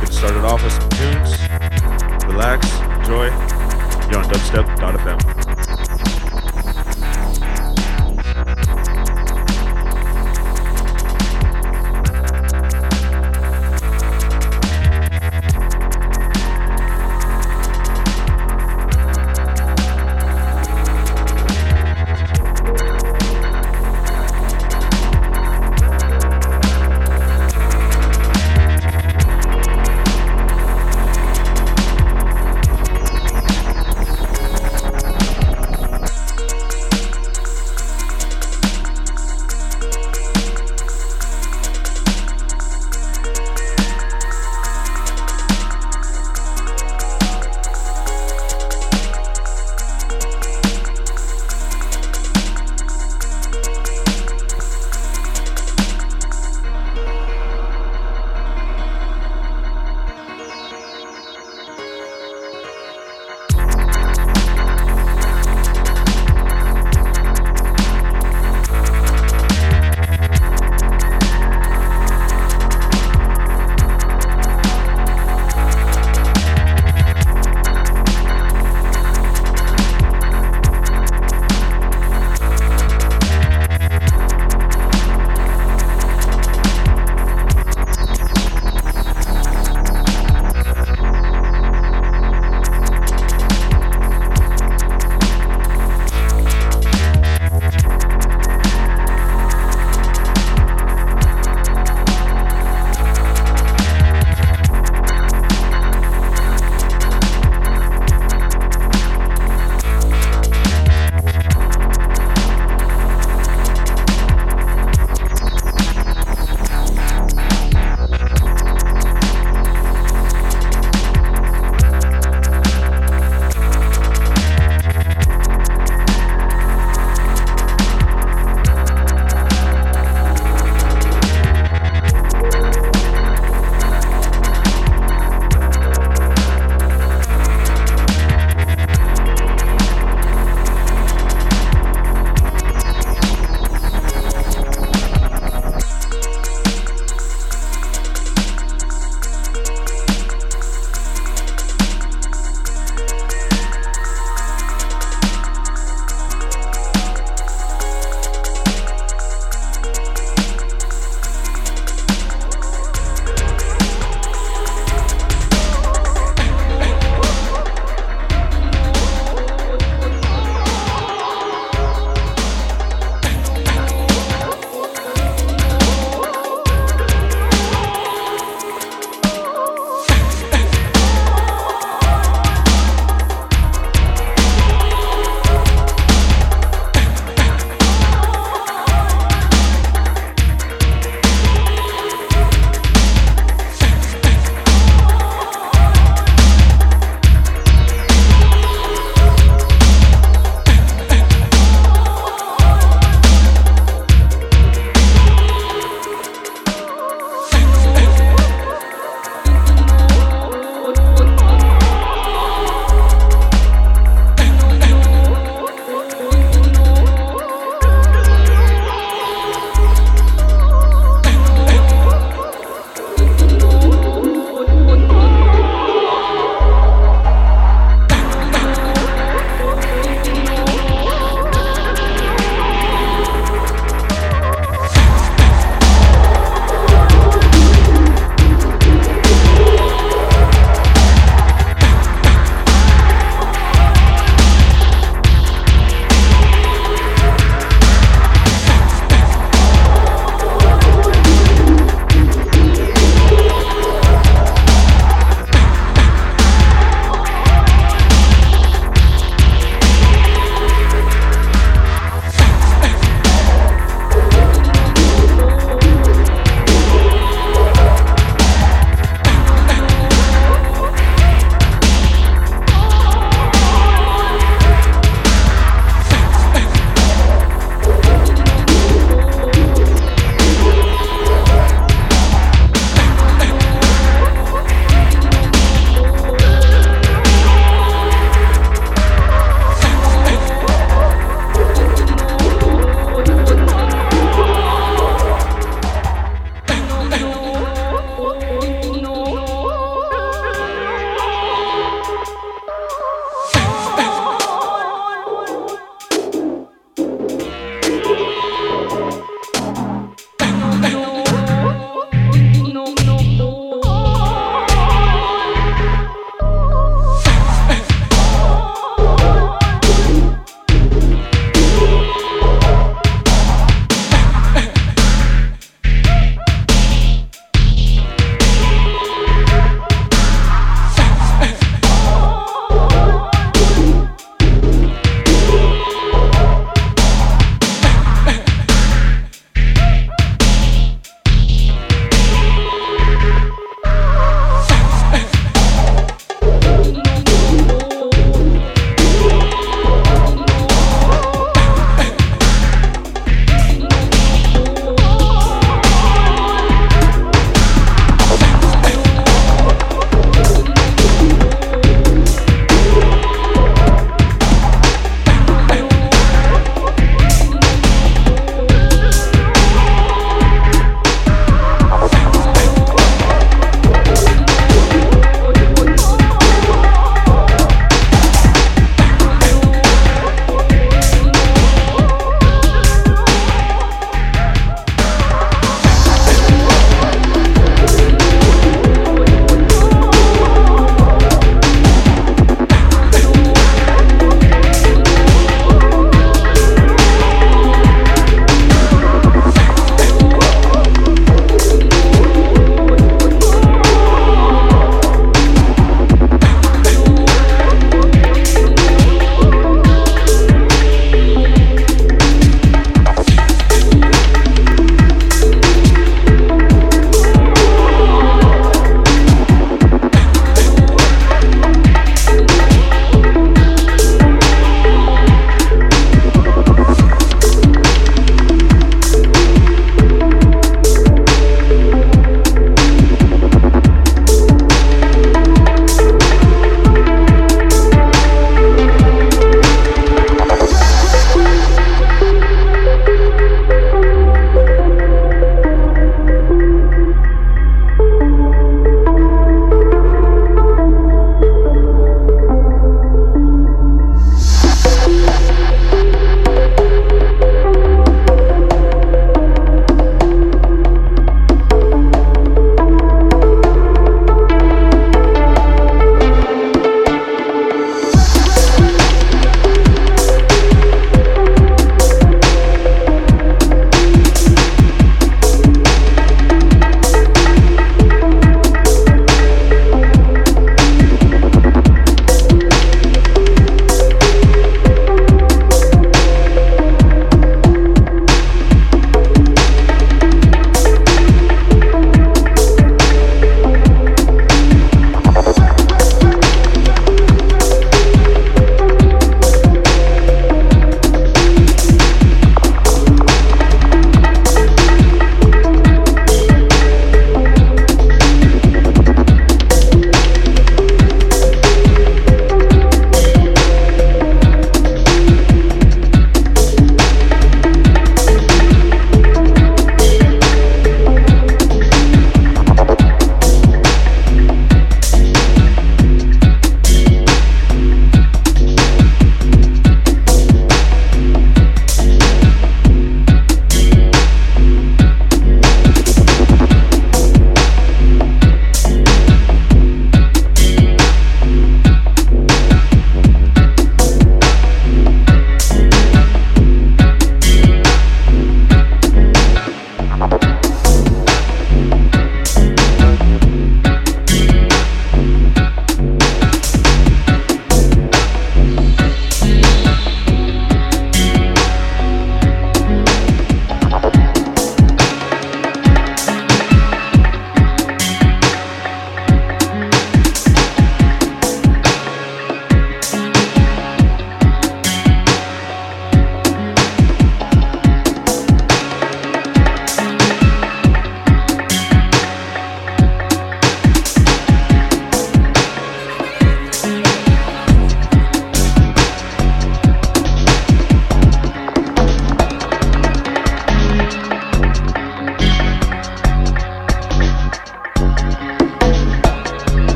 Get started off with some tunes. Relax, enjoy. You're on dubstep.fm.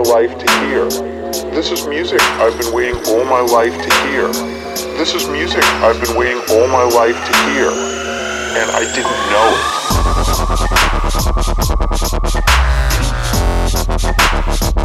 my life to hear. This is music I've been waiting all my life to hear. This is music I've been waiting all my life to hear. And I didn't know it.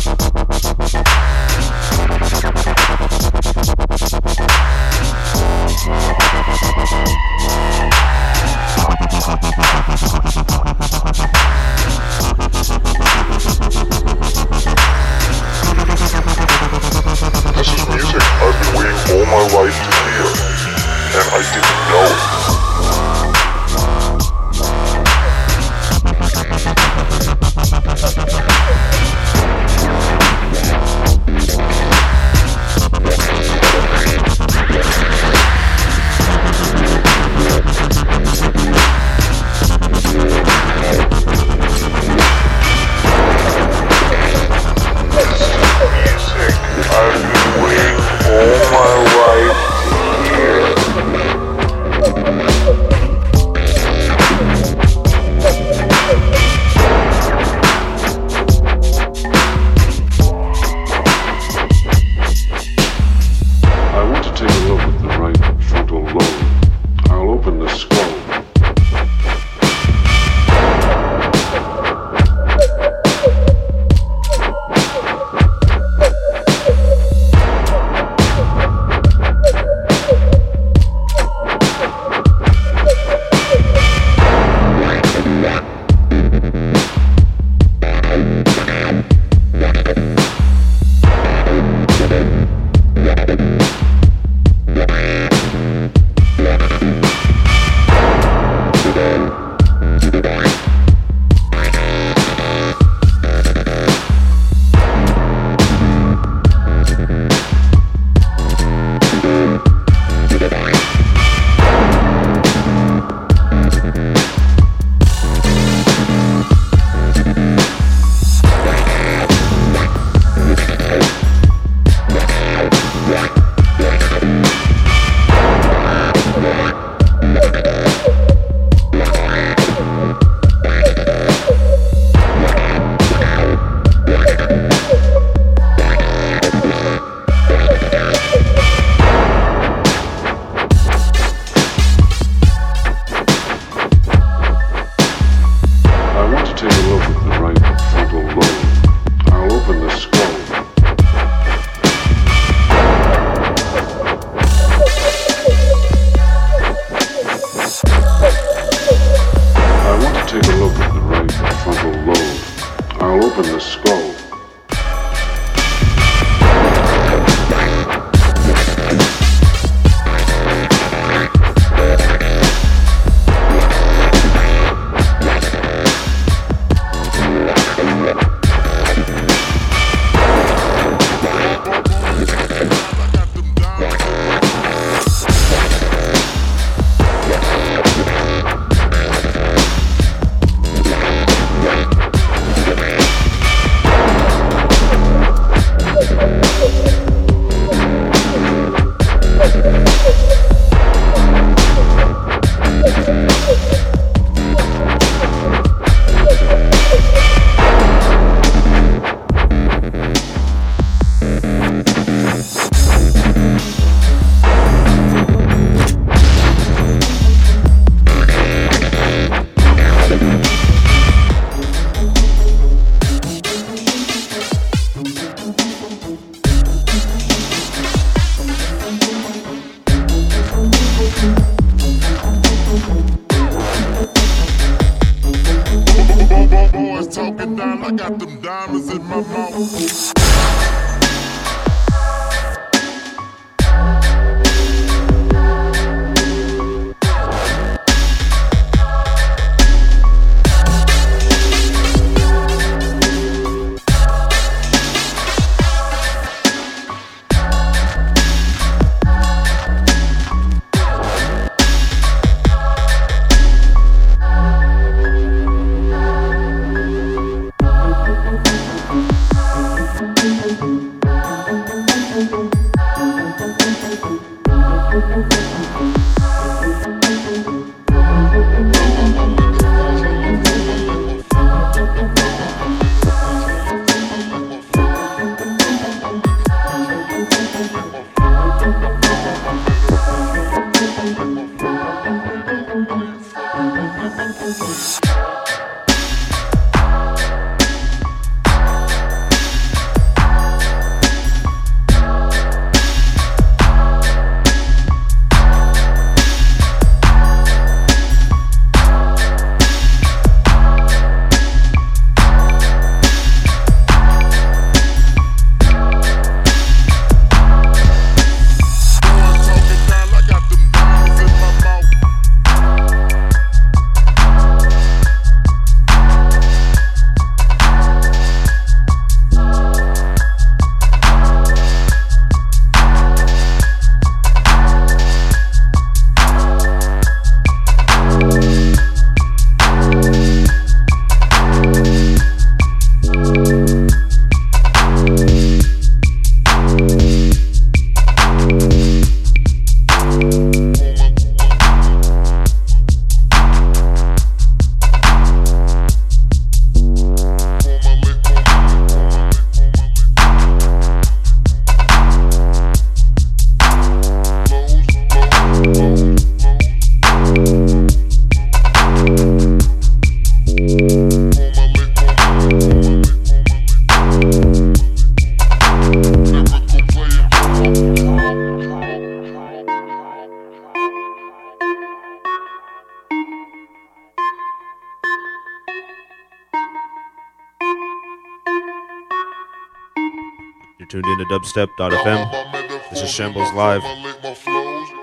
dubstep.fm. This is Shambles Live.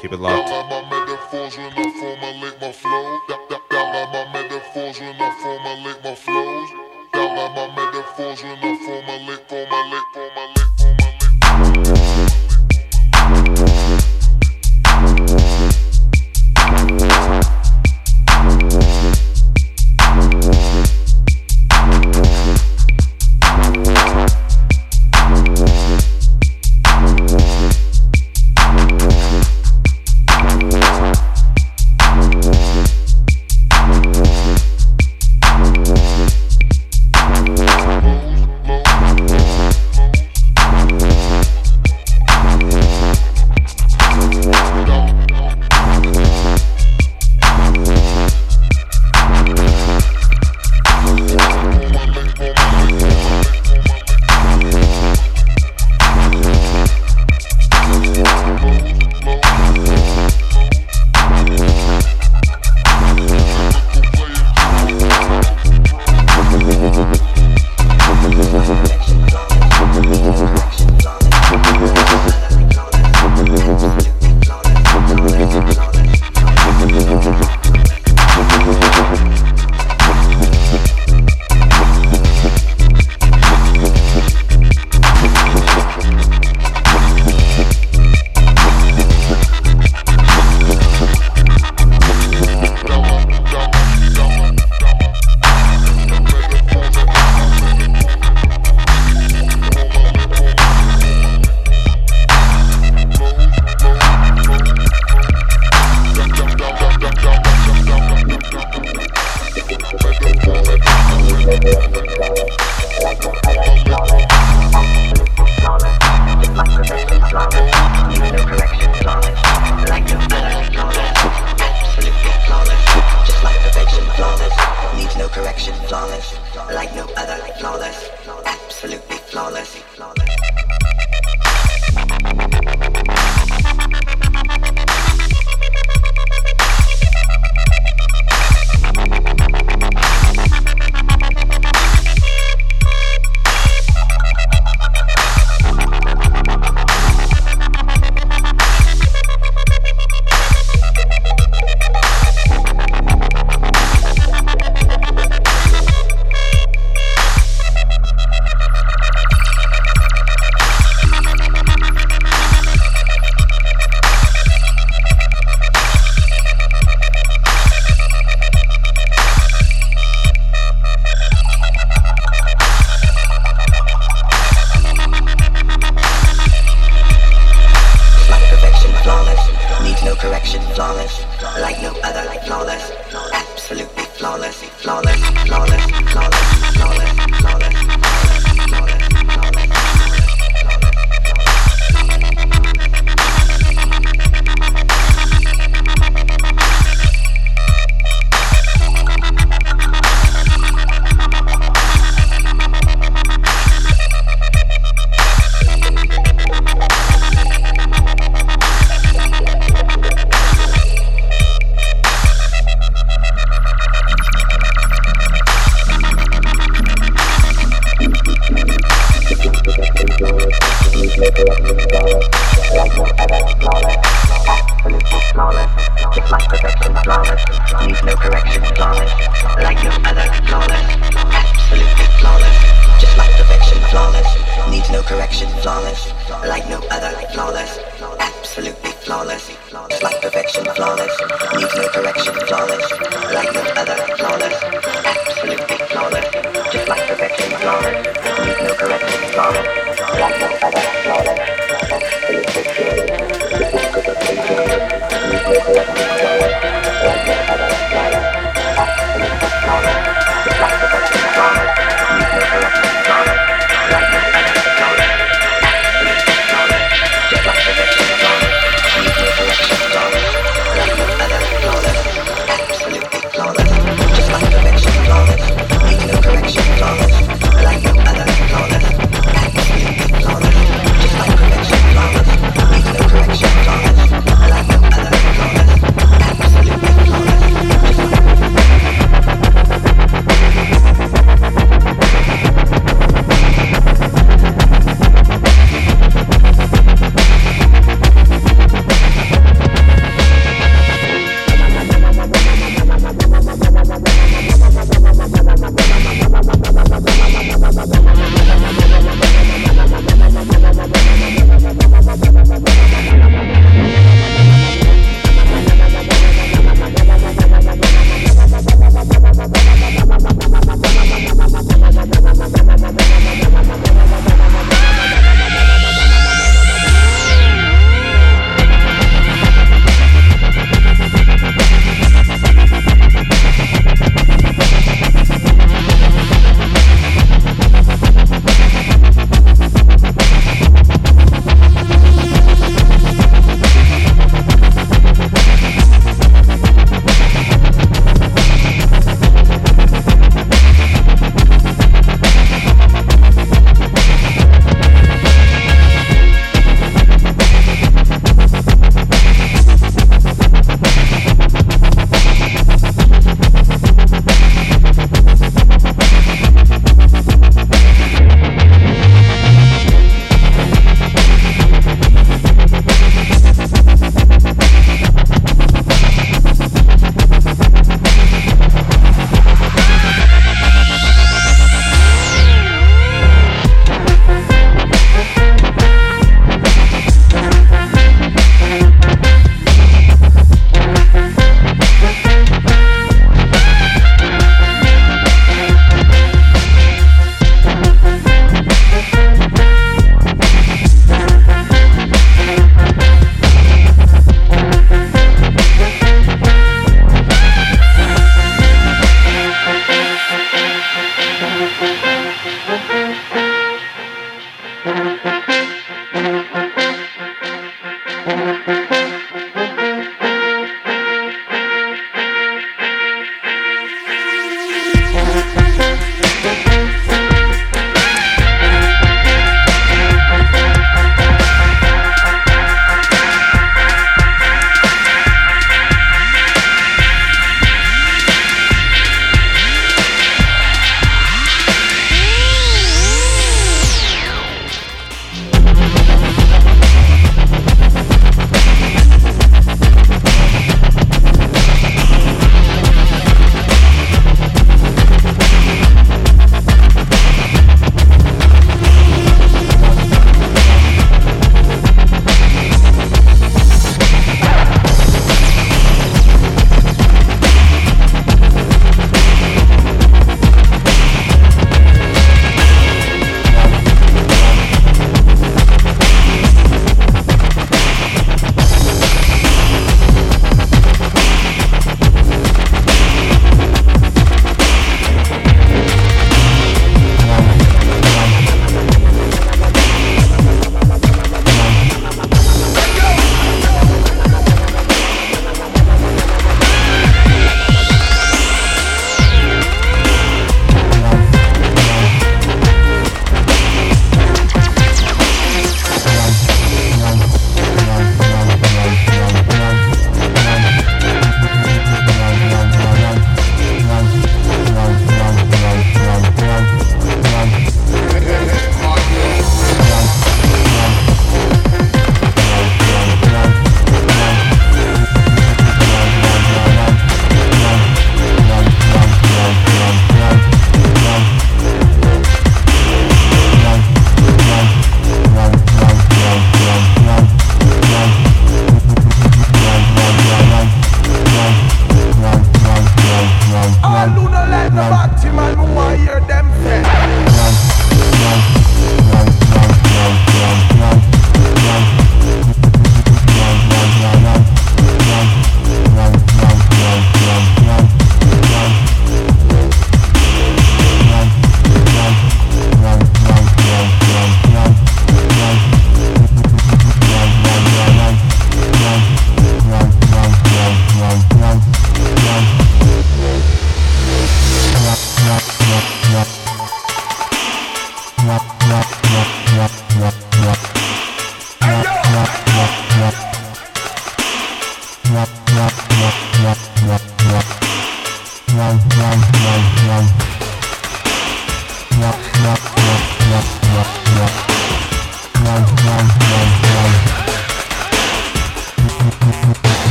Keep it locked.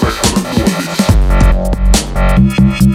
Cause I haven't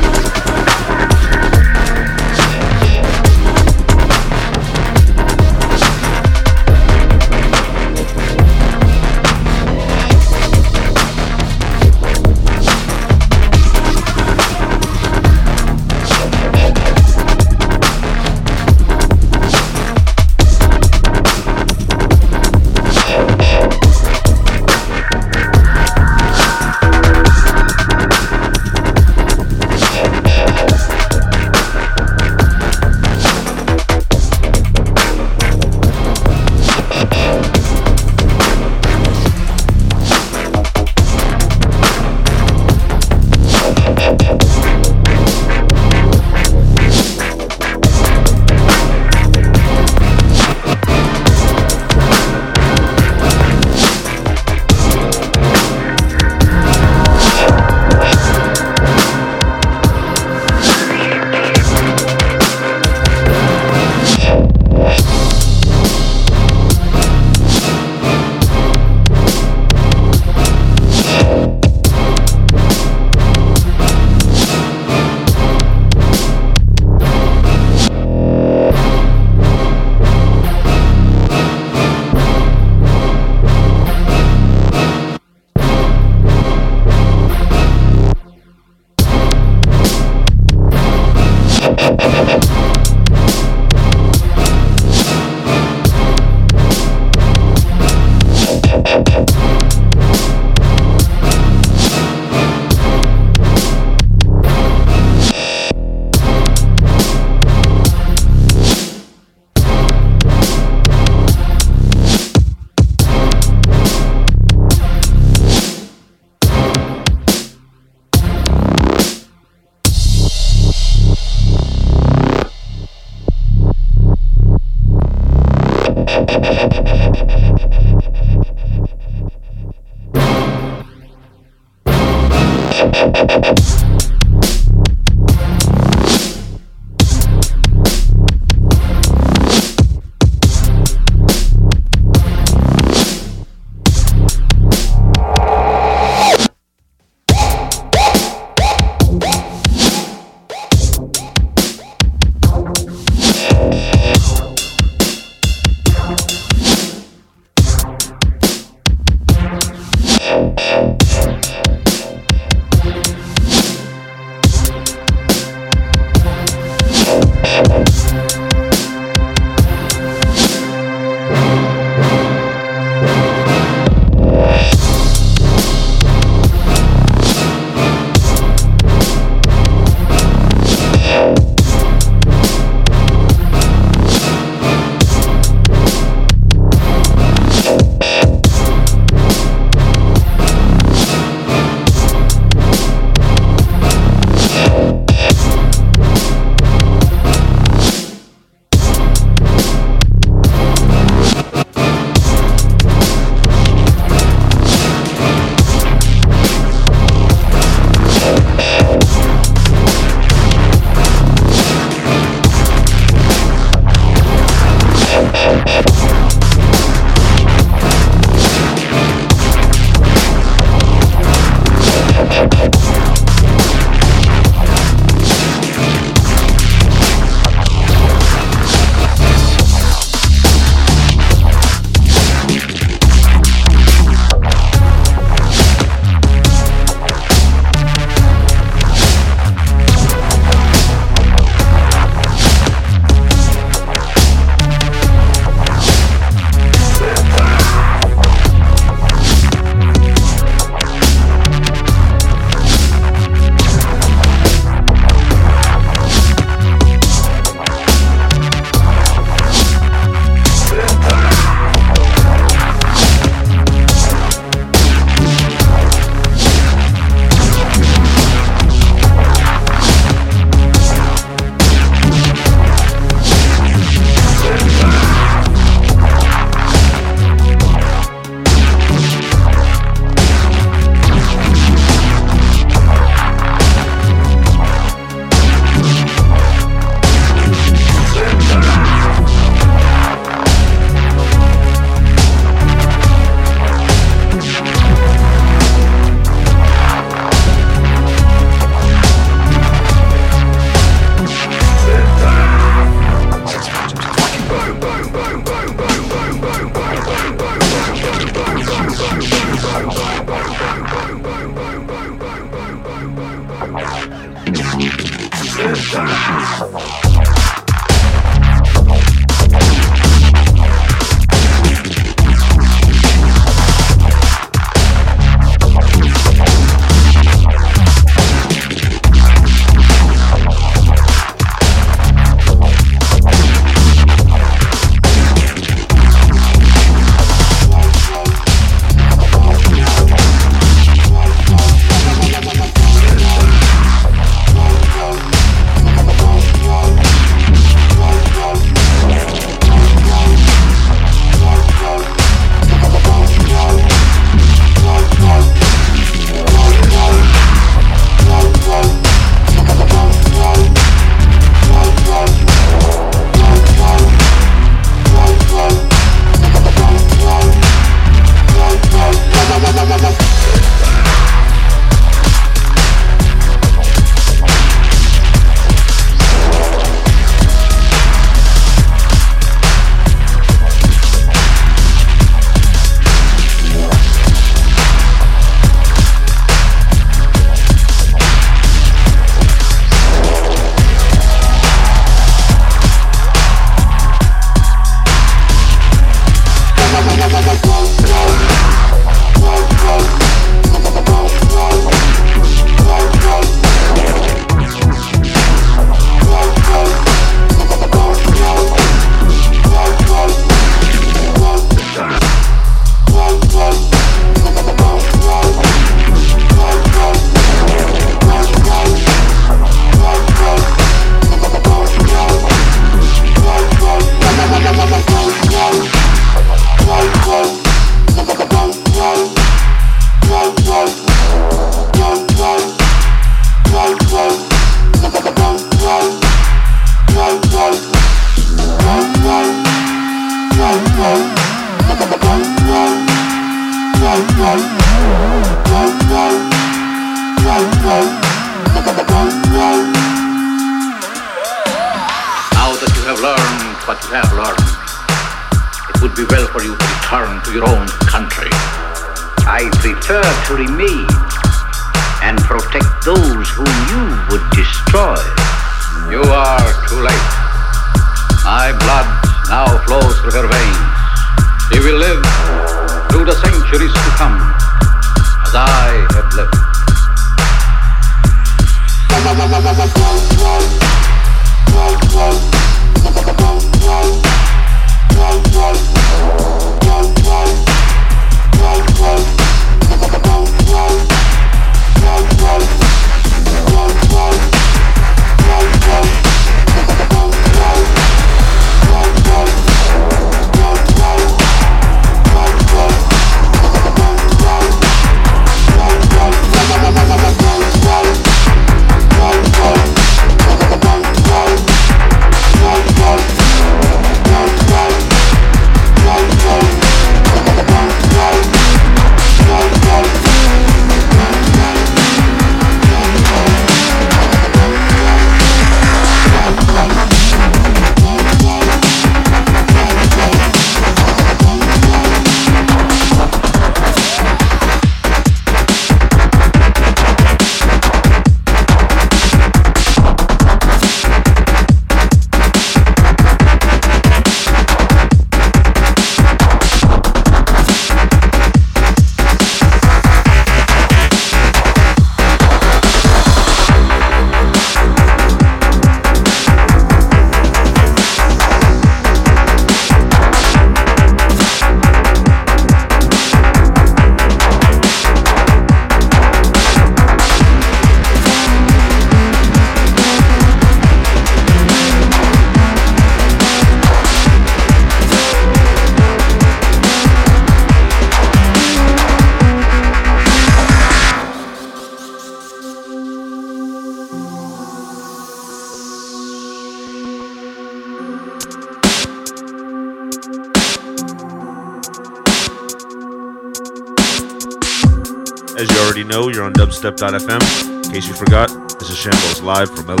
dubstep.fm. In case you forgot, this is Shambles live from LA.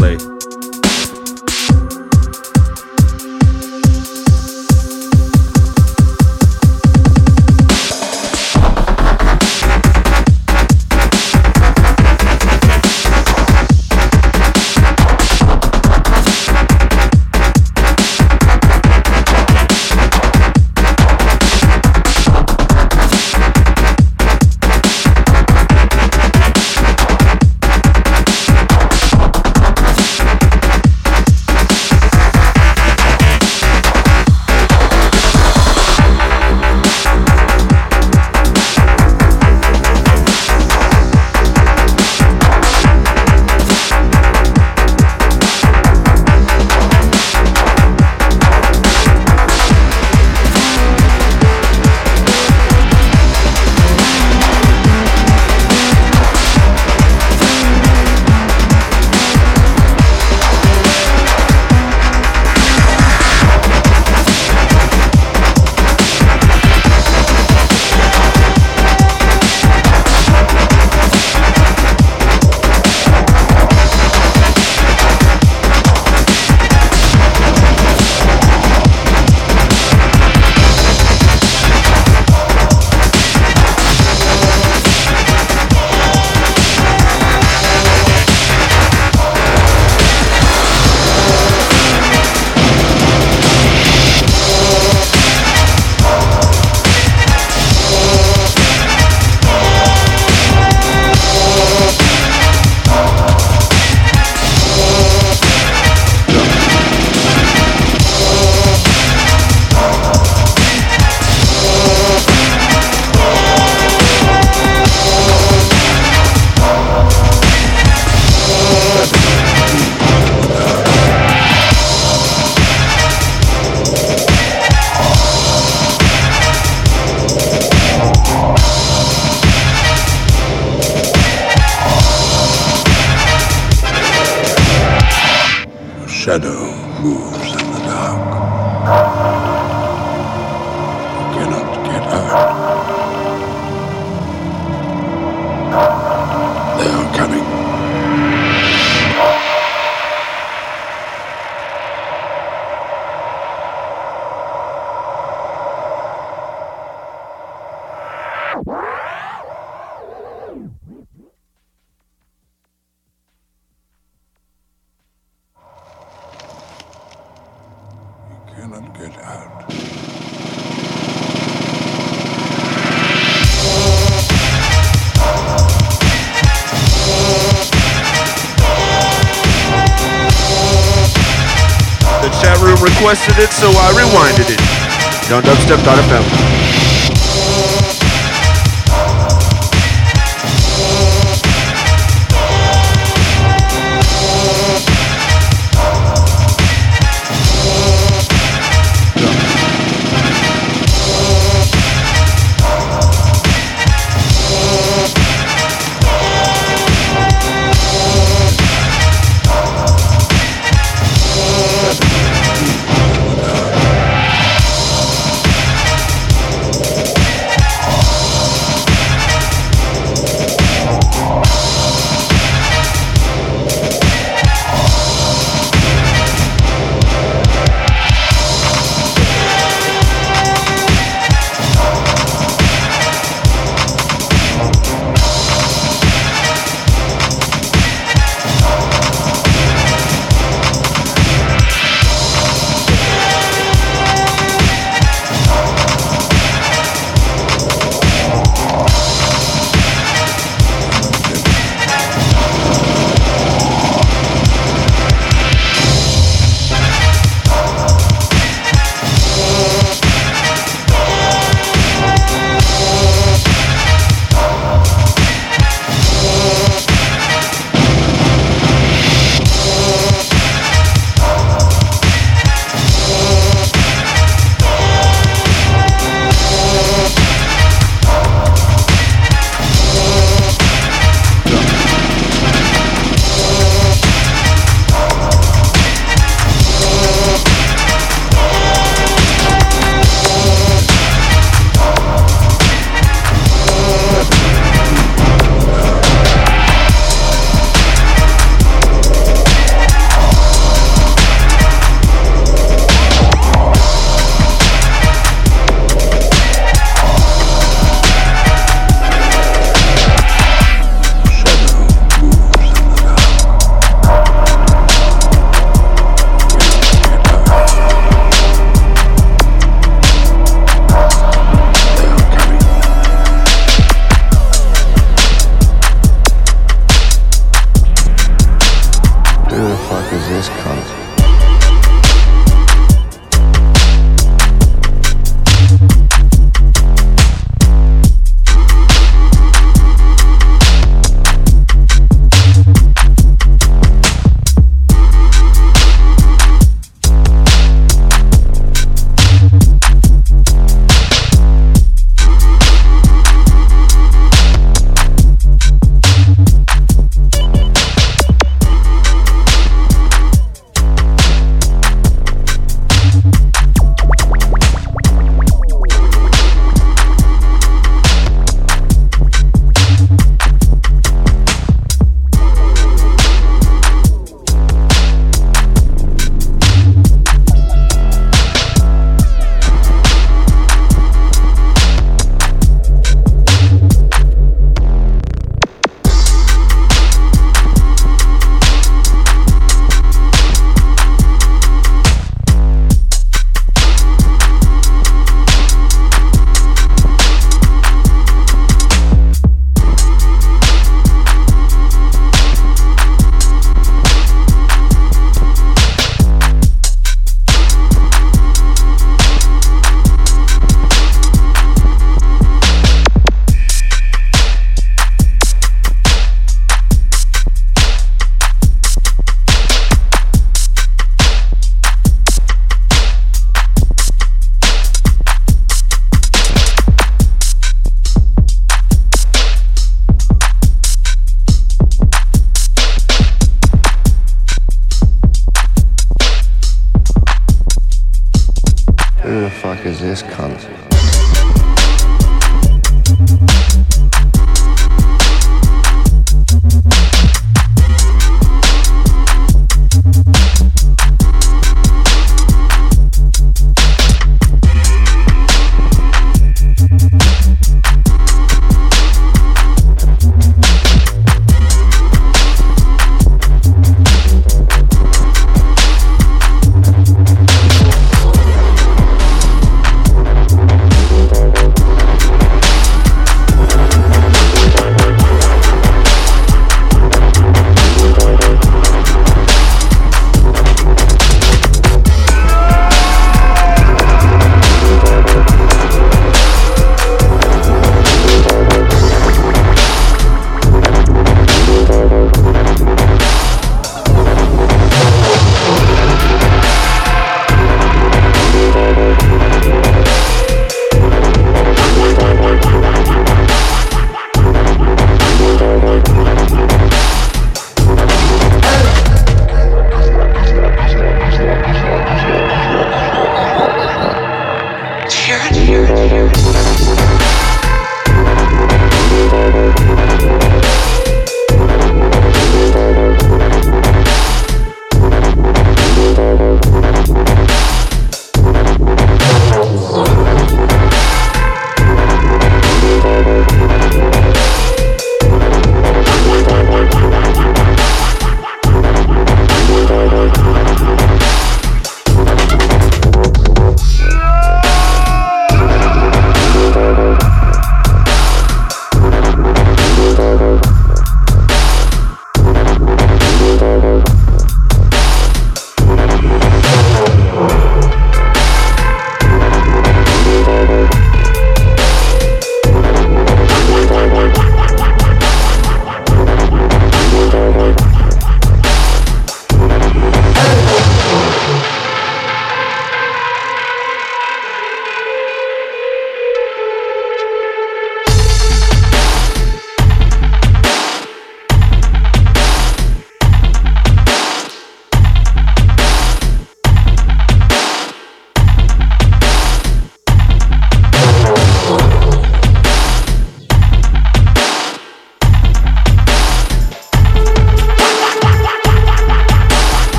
On